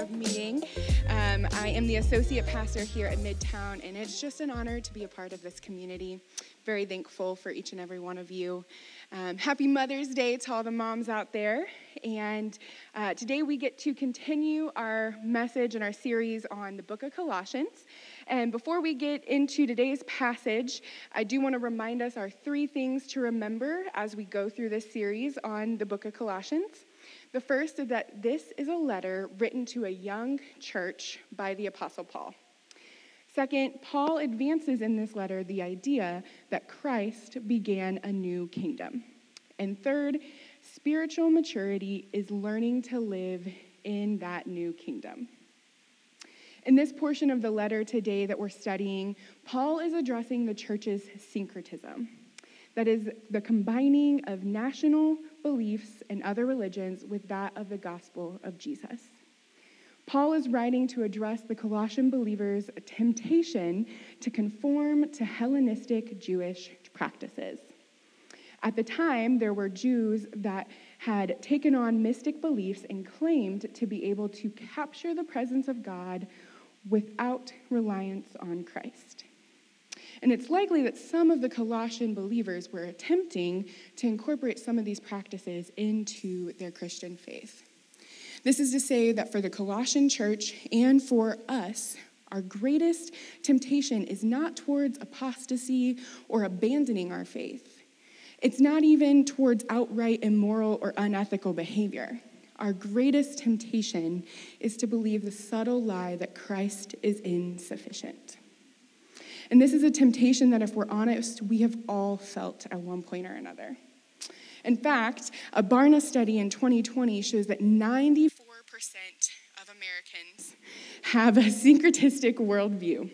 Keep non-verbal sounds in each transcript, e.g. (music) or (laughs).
of meeting, um, I am the associate pastor here at Midtown, and it's just an honor to be a part of this community. Very thankful for each and every one of you. Um, happy Mother's Day to all the moms out there. And uh, today we get to continue our message and our series on the book of Colossians. And before we get into today's passage, I do want to remind us our three things to remember as we go through this series on the book of Colossians. The first is that this is a letter written to a young church by the Apostle Paul. Second, Paul advances in this letter the idea that Christ began a new kingdom. And third, spiritual maturity is learning to live in that new kingdom. In this portion of the letter today that we're studying, Paul is addressing the church's syncretism. That is, the combining of national beliefs and other religions with that of the gospel of Jesus. Paul is writing to address the Colossian believers' temptation to conform to Hellenistic Jewish practices. At the time, there were Jews that had taken on mystic beliefs and claimed to be able to capture the presence of God without reliance on Christ. And it's likely that some of the Colossian believers were attempting to incorporate some of these practices into their Christian faith. This is to say that for the Colossian church and for us, our greatest temptation is not towards apostasy or abandoning our faith. It's not even towards outright immoral or unethical behavior. Our greatest temptation is to believe the subtle lie that Christ is insufficient. And this is a temptation that, if we're honest, we have all felt at one point or another. In fact, a Barna study in 2020 shows that 94% of Americans have a (laughs) syncretistic worldview,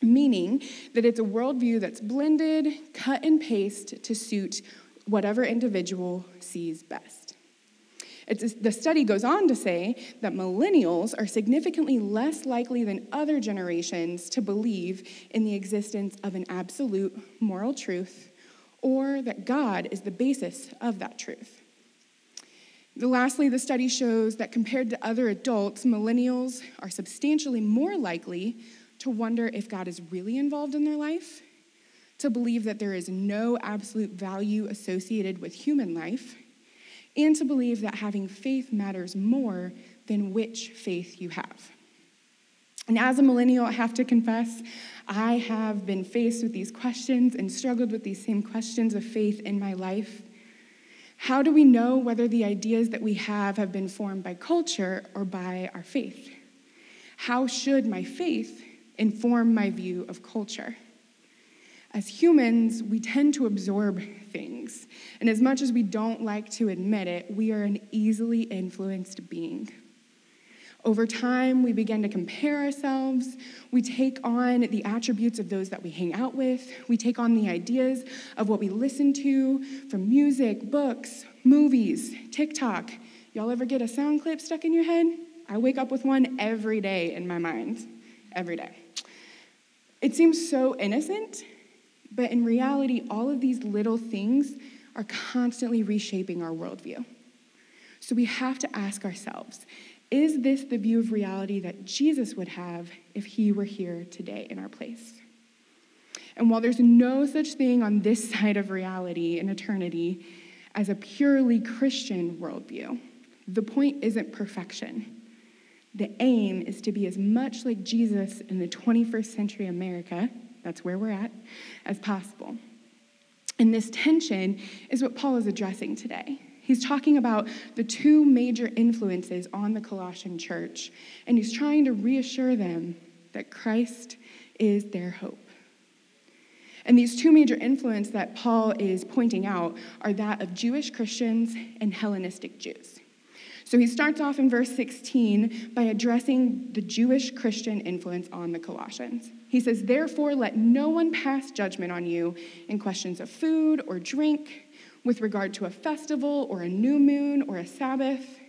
meaning that it's a worldview that's blended, cut and paste to suit whatever individual sees best. It's, the study goes on to say that millennials are significantly less likely than other generations to believe in the existence of an absolute moral truth or that God is the basis of that truth. Lastly, the study shows that compared to other adults, millennials are substantially more likely to wonder if God is really involved in their life, to believe that there is no absolute value associated with human life, and to believe that having faith matters more than which faith you have. And as a millennial, I have to confess, I have been faced with these questions and struggled with these same questions of faith in my life. How do we know whether the ideas that we have have been formed by culture or by our faith? How should my faith inform my view of culture? As humans, we tend to absorb things, and as much as we don't like to admit it, we are an easily influenced being. Over time, we begin to compare ourselves. We take on the attributes of those that we hang out with. We take on the ideas of what we listen to from music, books, movies, TikTok. Y'all ever get a sound clip stuck in your head? I wake up with one every day in my mind, every day. It seems so innocent, but in reality, all of these little things are constantly reshaping our worldview. So we have to ask ourselves is this the view of reality that Jesus would have if he were here today in our place? And while there's no such thing on this (laughs) side of reality in eternity as a purely Christian worldview, the point isn't perfection. The aim is to be as much like Jesus in the 21st century America, that's where we're at, as possible. And this tension is what Paul is addressing today. He's talking about the two major influences on the Colossian church, and he's trying to reassure them that Christ is their hope. And these two major influences that Paul is pointing out are that of Jewish Christians and Hellenistic Jews. So he starts off in verse 16 by addressing the Jewish Christian influence on the Colossians. He says, Therefore, let no one pass judgment on you in questions of food or drink with regard to a festival or a new moon or a Sabbath.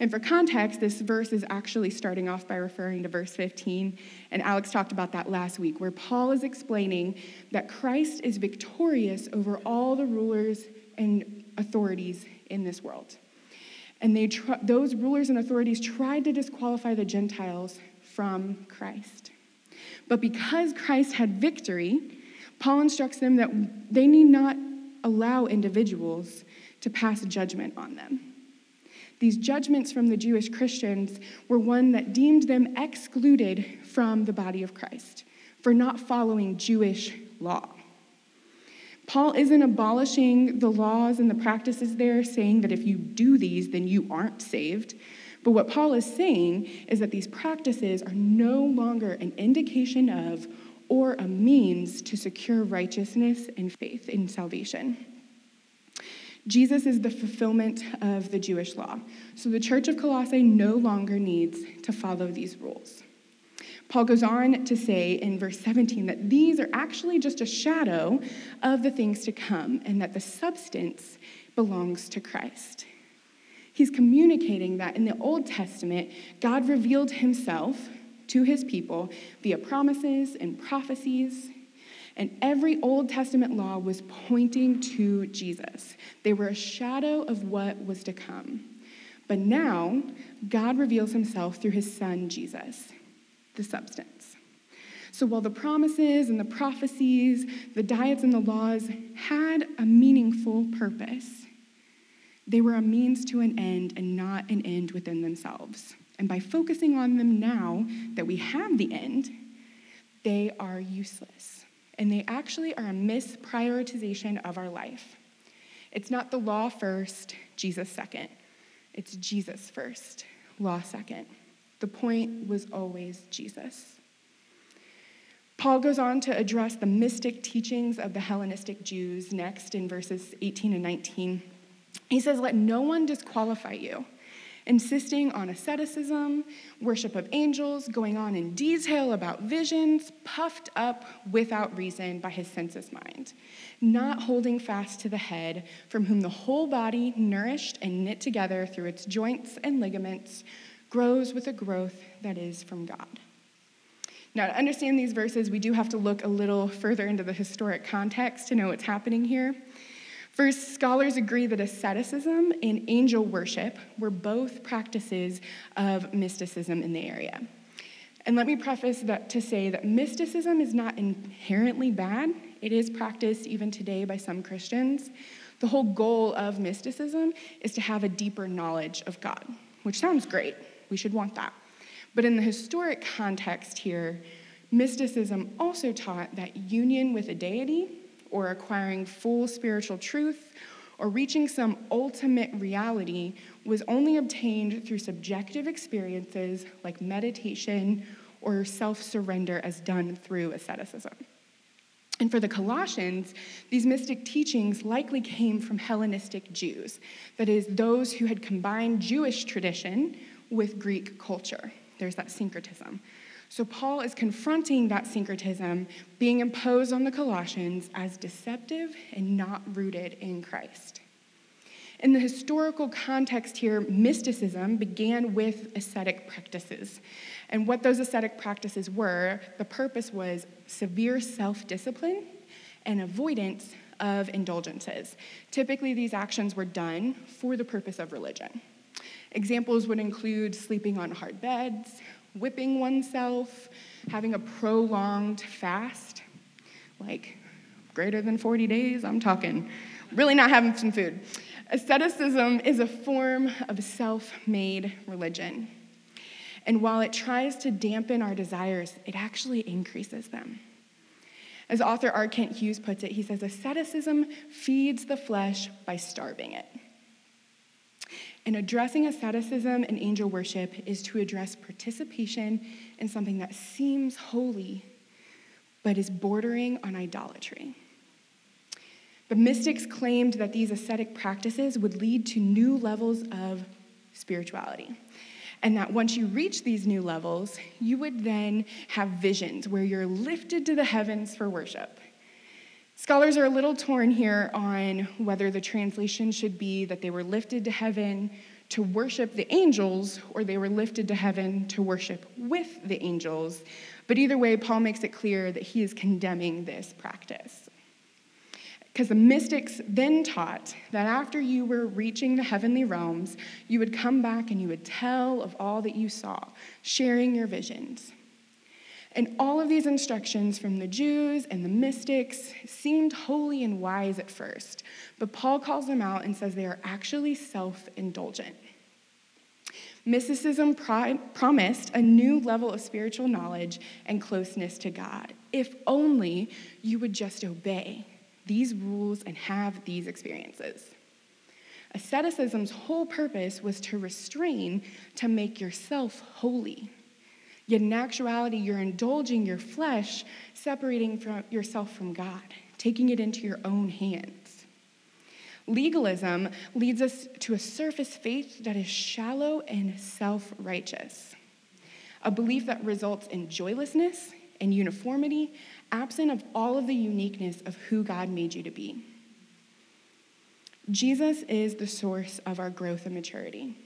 And for context, this verse is actually starting off by referring to verse 15. And Alex talked about that last week, where Paul is explaining that Christ is victorious over all the rulers and authorities in this world. And they tr- those rulers and authorities tried to disqualify the Gentiles from Christ. But because Christ had victory, Paul instructs them that they need not allow individuals to pass judgment on them. These judgments from the Jewish Christians were one that deemed them excluded from the body of Christ for not following Jewish law. Paul isn't abolishing the laws and the practices there, saying that if you do these, then you aren't saved. But what Paul is saying is that these practices are no longer an indication of or a means to secure righteousness and faith in salvation. Jesus is the fulfillment of the Jewish law. So the church of Colossae no longer needs to follow these rules. Paul goes on to say in verse 17 that these are actually just a shadow of the things to come and that the substance belongs to Christ. He's communicating that in the Old Testament, God revealed himself to his people via promises and prophecies and every Old Testament law was pointing to Jesus. They were a shadow of what was to come. But now, God reveals himself through his son, Jesus, the substance. So while the promises and the prophecies, the diets and the laws had a meaningful purpose, they were a means to an end and not an end within themselves. And by focusing on them now that we have the end, they are useless and they actually are a misprioritization of our life. It's not the law first, Jesus second. It's Jesus first, law second. The point was always Jesus. Paul goes on to address the mystic teachings of the Hellenistic Jews next in verses 18 and 19. He says, Let no one disqualify you insisting on asceticism, worship of angels, going on in detail about visions, puffed up without reason by his sensuous mind, not holding fast to the head, from whom the whole body, nourished and knit together through its joints and ligaments, grows with a growth that is from God. Now, to understand these verses, we do have to look a little further into the historic context to know what's happening here. First, scholars agree that asceticism and angel worship were both practices of mysticism in the area. And let me preface that to say that mysticism is not inherently bad. It is practiced even today by some Christians. The whole goal of mysticism is to have a deeper knowledge of God, which sounds great. We should want that. But in the historic context here, mysticism also taught that union with a deity or acquiring full spiritual truth or reaching some ultimate reality was only obtained through subjective experiences like meditation or self surrender as done through asceticism. And for the Colossians, these mystic teachings likely came from Hellenistic Jews, that is, those who had combined Jewish tradition with Greek culture. There's that syncretism. So Paul is confronting that syncretism being imposed on the Colossians as deceptive and not rooted in Christ. In the historical context here, mysticism began with ascetic practices. And what those ascetic practices were, the purpose was severe self discipline and avoidance of indulgences. Typically, these actions were done for the purpose of religion. Examples would include sleeping on hard beds, whipping oneself, having a prolonged fast, like greater than 40 days, I'm talking really not having some food. Asceticism is a form of self made religion. And while it tries to dampen our desires, it actually increases them. As author R. Kent Hughes puts it, he says, Asceticism feeds the flesh by starving it. And addressing asceticism and angel worship is to address participation in something that seems holy, but is bordering on idolatry. The mystics claimed that these ascetic practices would lead to new levels of spirituality. And that once you reach these new levels, you would then have visions where you're lifted to the heavens for worship. Scholars are a little torn here on whether the translation should be that they were lifted to heaven to worship the angels or they were lifted to heaven to worship with the angels. But either way, Paul makes it clear that he is condemning this practice. Because the mystics then taught that after you were reaching the heavenly realms, you would come back and you would tell of all that you saw, sharing your visions. And all of these instructions from the Jews and the mystics seemed holy and wise at first, but Paul calls them out and says they are actually self indulgent. Mysticism promised a new level of spiritual knowledge and closeness to God, if only you would just obey these rules and have these experiences. Asceticism's whole purpose was to restrain, to make yourself holy. Yet in actuality, you're indulging your flesh, separating from yourself from God, taking it into your own hands. Legalism leads us to a surface faith that is shallow and self righteous, a belief that results in joylessness and uniformity, absent of all of the uniqueness of who God made you to be. Jesus is the source of our growth and maturity.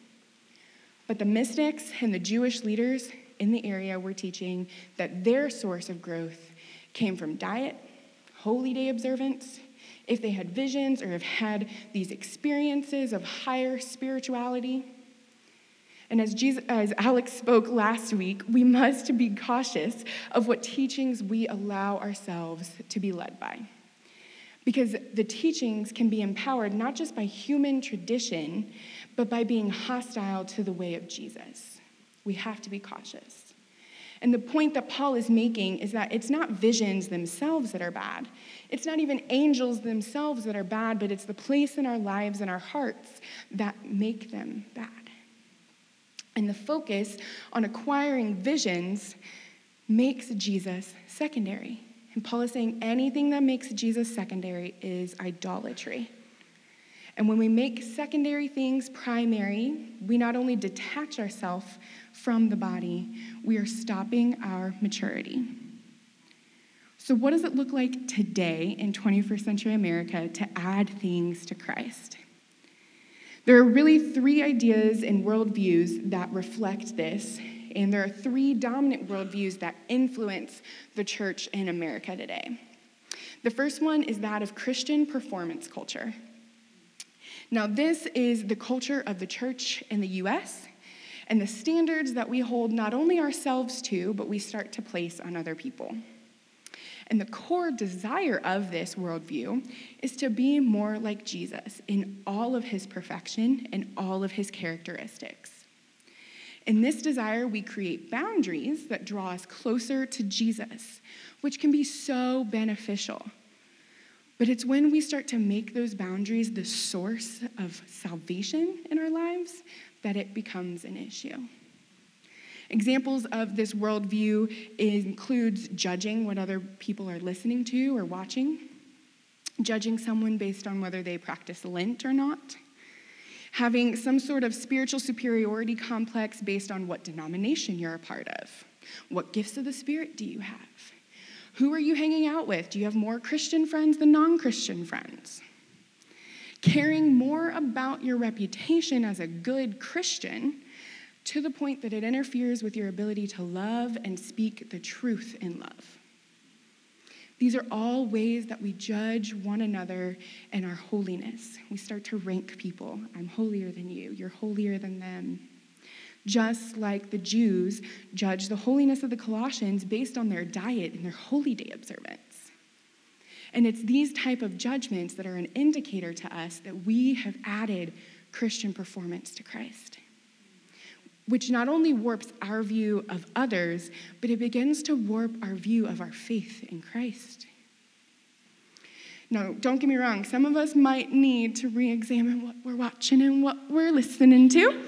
But the mystics and the Jewish leaders in the area were teaching that their source of growth came from diet, holy day observance, if they had visions or have had these experiences of higher spirituality. And as, Jesus, as Alex spoke last week, we must be cautious of what teachings we allow ourselves to be led by. Because the teachings can be empowered not just by human tradition, but by being hostile to the way of Jesus. We have to be cautious. And the point that Paul is making is that it's not visions themselves that are bad. It's not even angels themselves that are bad, but it's the place in our lives and our hearts that make them bad. And the focus on acquiring visions makes Jesus secondary. And Paul is saying anything that makes Jesus secondary is idolatry. And when we make secondary things primary, we not only detach ourselves from the body, we are stopping our maturity. So, what does it look like today in 21st century America to add things to Christ? There are really three ideas and worldviews that reflect this, and there are three dominant worldviews that influence the church in America today. The first one is that of Christian performance culture. Now, this is the culture of the church in the US and the standards that we hold not only ourselves to, but we start to place on other people. And the core desire of this worldview is to be more like Jesus in all of his perfection and all of his characteristics. In this desire, we create boundaries that draw us closer to Jesus, which can be so beneficial. But it's when we start to make those boundaries the source of salvation in our lives that it becomes an issue. Examples of this worldview includes judging what other people are listening to or watching, judging someone based on whether they practice Lent or not, having some sort of spiritual superiority complex based on what denomination you're a part of. What gifts of the Spirit do you have? Who are you hanging out with? Do you have more Christian friends than non Christian friends? Caring more about your reputation as a good Christian to the point that it interferes with your ability to love and speak the truth in love. These are all ways that we judge one another and our holiness. We start to rank people. I'm holier than you, you're holier than them. Just like the Jews judge the holiness of the Colossians based on their diet and their holy day observance. And it's these type of judgments that are an indicator to us that we have added Christian performance to Christ which not only warps our view of others, but it begins to warp our view of our faith in Christ. Now, don't get me wrong, some of us might need to re examine what we're watching and what we're listening to.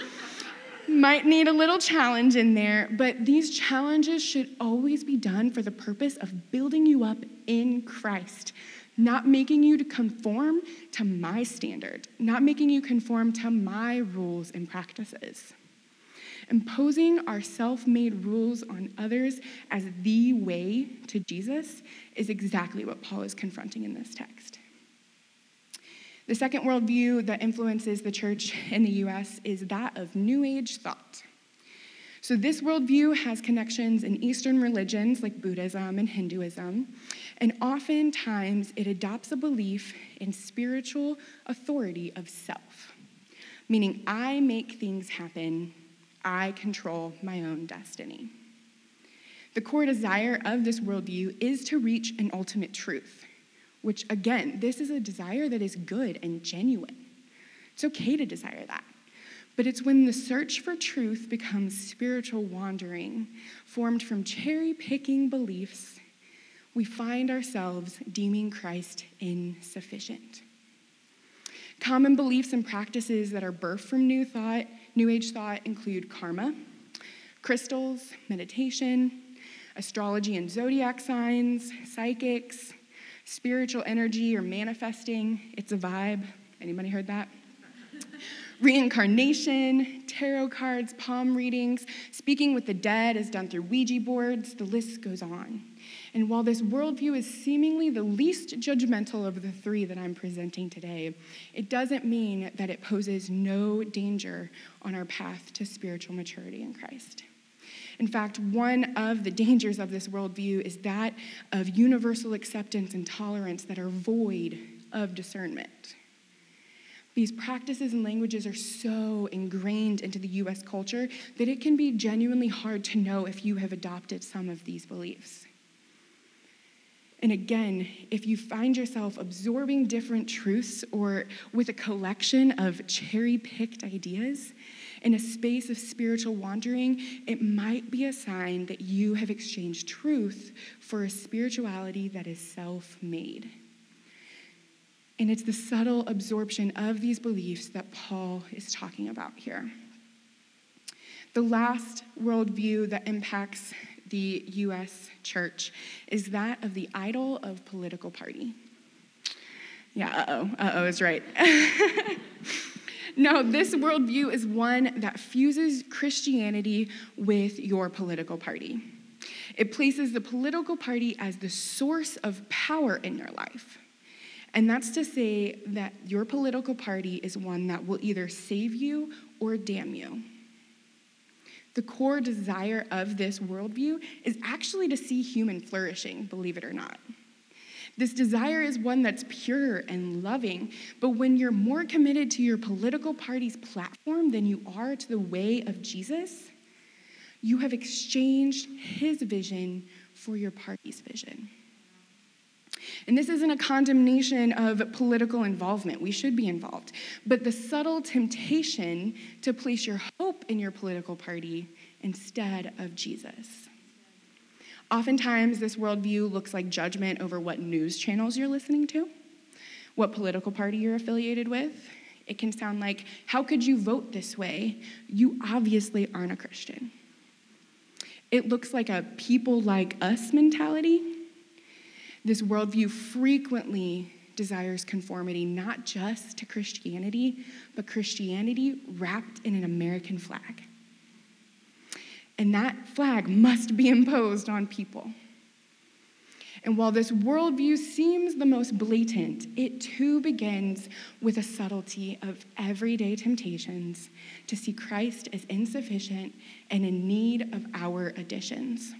Might need a little challenge in there, but these challenges should always be done for the purpose of building you up in Christ, not making you to conform to my standard, not making you conform to my rules and practices. Imposing our self made rules on others as the way to Jesus is exactly what Paul is confronting in this text. The second worldview that influences the church in the US is that of New Age thought. So, this worldview has connections in Eastern religions like Buddhism and Hinduism, and oftentimes it adopts a belief in spiritual authority of self, meaning I make things happen, I control my own destiny. The core desire of this worldview is to reach an ultimate truth, which, again, this is a desire that is good and genuine. It's okay to desire that. But it's when the search for truth becomes spiritual wandering, formed from cherry picking beliefs, we find ourselves deeming Christ insufficient. Common beliefs and practices that are birthed from new thought, new age thought include karma, crystals, meditation, astrology and zodiac signs, psychics, spiritual energy or manifesting. It's a vibe. Anybody heard that? Reincarnation, tarot cards, palm readings, speaking with the dead is done through Ouija boards, the list goes on. And while this worldview is seemingly the least judgmental of the three that I'm presenting today, it doesn't mean that it poses no danger on our path to spiritual maturity in Christ. In fact, one of the dangers of this worldview is that of universal acceptance and tolerance that are void of discernment. These practices and languages are so ingrained into the US culture that it can be genuinely hard to know if you have adopted some of these beliefs. And again, if you find yourself absorbing different truths or with a collection of cherry picked ideas in a space of spiritual wandering, it might be a sign that you have exchanged truth for a spirituality that is self made. And it's the subtle absorption of these beliefs that Paul is talking about here. The last worldview that impacts the US church is that of the idol of political party. Yeah, uh oh, uh oh is right. (laughs) no, this worldview is one that fuses Christianity with your political party. It places the political party as the source of power in your life. And that's to say that your political party is one that will either save you or damn you. The core desire of this worldview is actually to see human flourishing, believe it or not. This desire is one that's pure and loving, but when you're more committed to your political party's platform than you are to the way of Jesus, you have exchanged his vision for your party's vision. And this isn't a condemnation of political involvement. We should be involved. But the subtle temptation to place your hope in your political party instead of Jesus. Oftentimes, this worldview looks like judgment over what news channels you're listening to, what political party you're affiliated with. It can sound like, How could you vote this way? You obviously aren't a Christian. It looks like a people like us mentality this worldview frequently desires conformity not just to Christianity, but Christianity wrapped in an American flag. And that flag must be imposed on people. And while this worldview seems the most blatant, it too begins with a subtlety of everyday temptations to see Christ as insufficient and in need of our additions.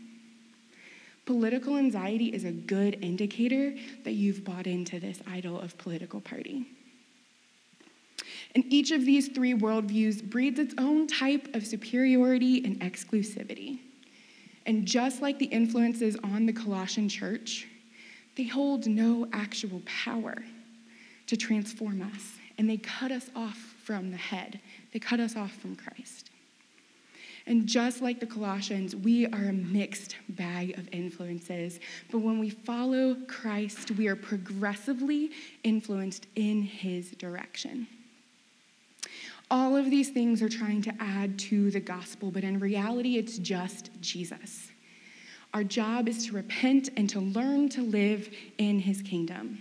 Political anxiety is a good indicator that you've bought into this idol of political party. And each of these three worldviews breeds its own type of superiority and exclusivity. And just like the influences on the Colossian church, they hold no actual power to transform us, and they cut us off from the head. They cut us off from Christ. And just like the Colossians, we are a mixed bag of influences. But when we follow Christ, we are progressively influenced in his direction. All of these things are trying to add to the gospel, but in reality, it's just Jesus. Our job is to repent and to learn to live in his kingdom.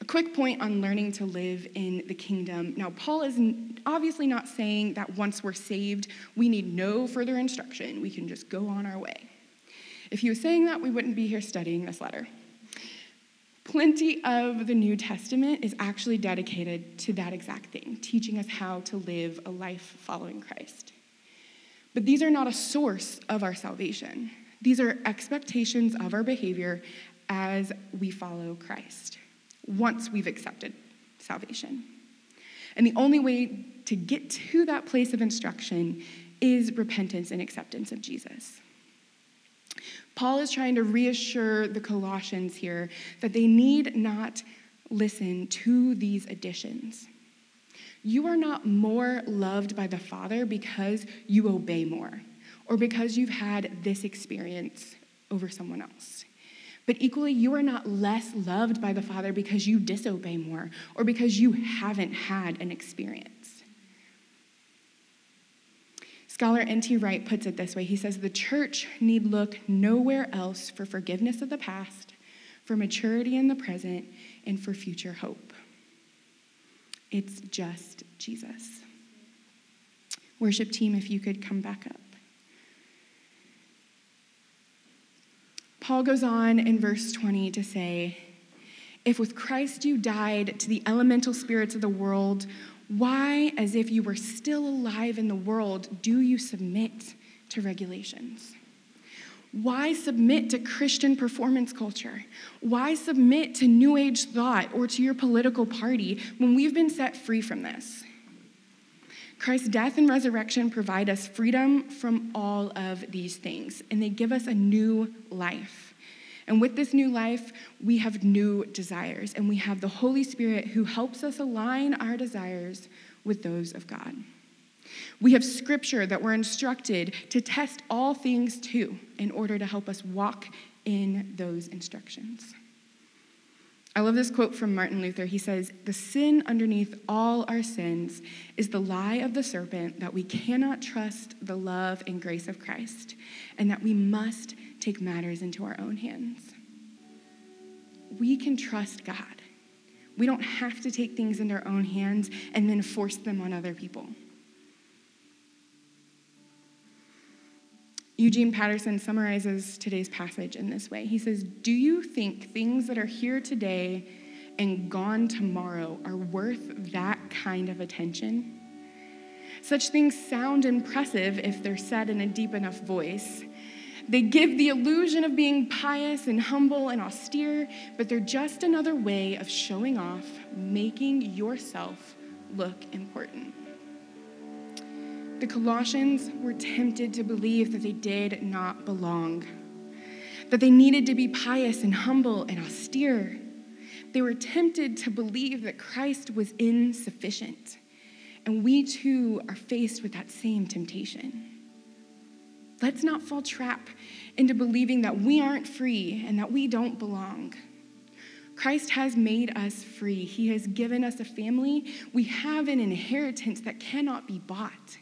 A quick point on learning to live in the kingdom. Now, Paul is obviously not saying that once we're saved, we need no further instruction. We can just go on our way. If he was saying that, we wouldn't be here studying this letter. Plenty of the New Testament is actually dedicated to that exact thing, teaching us how to live a life following Christ. But these are not a source of our salvation. These are expectations of our behavior as we follow Christ once we've accepted salvation. And the only way to get to that place of instruction is repentance and acceptance of Jesus. Paul is trying to reassure the Colossians here that they need not listen to these additions. You are not more loved by the Father because you obey more or because you've had this experience over someone else. But equally, you are not less loved by the Father because you disobey more or because you haven't had an experience. Scholar N.T. Wright puts it this way He says, The church need look nowhere else for forgiveness of the past, for maturity in the present, and for future hope. It's just Jesus. Worship team, if you could come back up. Paul goes on in verse 20 to say, If with Christ you died to the elemental spirits of the world, why, as if you were still alive in the world, do you submit to regulations? Why submit to Christian performance culture? Why submit to New Age thought or to your political party when we've been set free from this? Christ's death and resurrection provide us freedom from all of these things, and they give us a new life. And with this new life, we have new desires, and we have the Holy Spirit who helps us align our desires with those of God. We have scripture that we're instructed to test all things too in order to help us walk in those instructions. I love this quote from Martin Luther. He says, The sin underneath all our sins is the lie of the serpent that we cannot trust the love and grace of Christ, and that we must take matters into our own hands. We can trust God. We don't have to take things into our own hands and then force them on other people. Eugene Peterson summarizes today's passage in this way. He says, Do you think things that are here today and gone tomorrow are worth that kind of attention? Such things sound impressive if they're said in a deep enough voice. They give the illusion of being pious and humble and austere, but they're just another way of showing off, making yourself look important. The Colossians were tempted to believe that they did not belong, that they needed to be pious and humble and austere. They were tempted to believe that Christ was insufficient. And we too are faced with that same temptation. Let's not fall trap into believing that we aren't free and that we don't belong. Christ has made us free. He has given us a family. We have an inheritance that cannot be bought.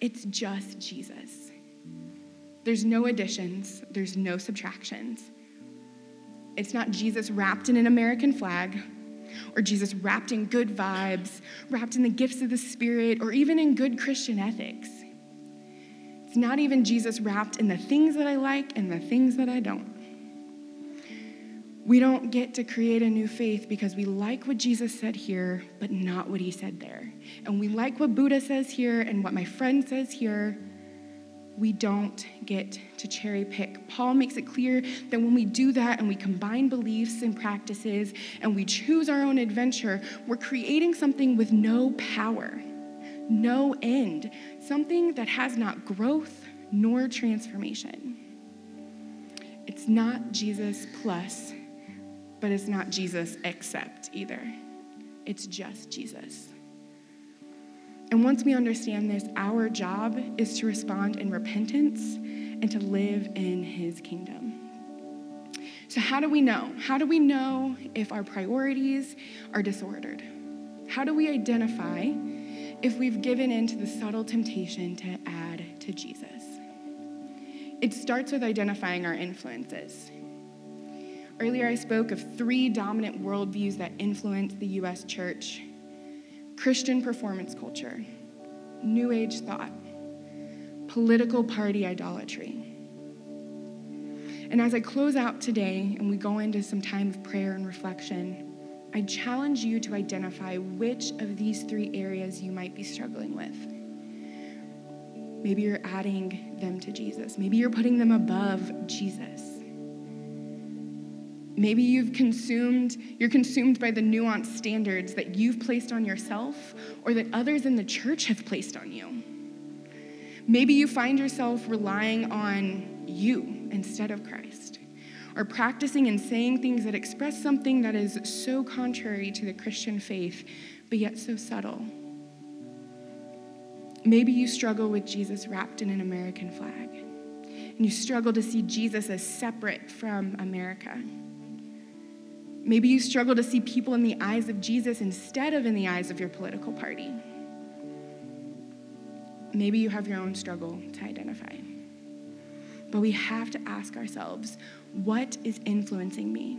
It's just Jesus. There's no additions, there's no subtractions. It's not Jesus wrapped in an American flag, or Jesus wrapped in good vibes, wrapped in the gifts of the Spirit, or even in good Christian ethics. It's not even Jesus wrapped in the things that I like and the things that I don't. We don't get to create a new faith because we like what Jesus said here, but not what he said there. And we like what Buddha says here and what my friend says here. We don't get to cherry pick. Paul makes it clear that when we do that and we combine beliefs and practices and we choose our own adventure, we're creating something with no power, no end, something that has not growth nor transformation. It's not Jesus plus but it's not Jesus except either. It's just Jesus. And once we understand this, our job is to respond in repentance and to live in his kingdom. So, how do we know? How do we know if our priorities are disordered? How do we identify if we've given in to the subtle temptation to add to Jesus? It starts with identifying our influences. Earlier, I spoke of three dominant worldviews that influence the U.S. church Christian performance culture, New Age thought, political party idolatry. And as I close out today and we go into some time of prayer and reflection, I challenge you to identify which of these three areas you might be struggling with. Maybe you're adding them to Jesus. Maybe you're putting them above Jesus. Maybe you've consumed, you're consumed by the nuanced standards that you've placed on yourself or that others in the church have placed on you. Maybe you find yourself relying on you instead of Christ, or practicing and saying things that express something that is so contrary to the Christian faith, but yet so subtle. Maybe you struggle with Jesus wrapped in an American flag, and you struggle to see Jesus as separate from America. Maybe you struggle to see people in the eyes of Jesus instead of in the eyes of your political party. Maybe you have your own struggle to identify. But we have to ask ourselves what is influencing me?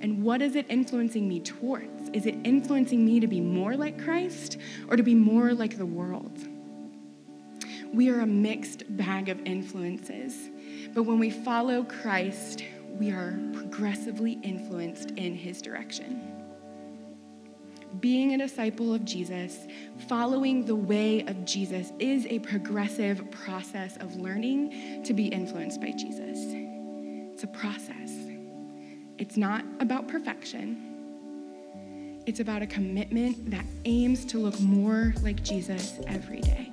And what is it influencing me towards? Is it influencing me to be more like Christ or to be more like the world? We are a mixed bag of influences, but when we follow Christ, we are progressively influenced in his direction. Being a disciple of Jesus, following the way of Jesus, is a progressive process of learning to be influenced by Jesus. It's a process. It's not about perfection. It's about a commitment that aims to look more like Jesus every day.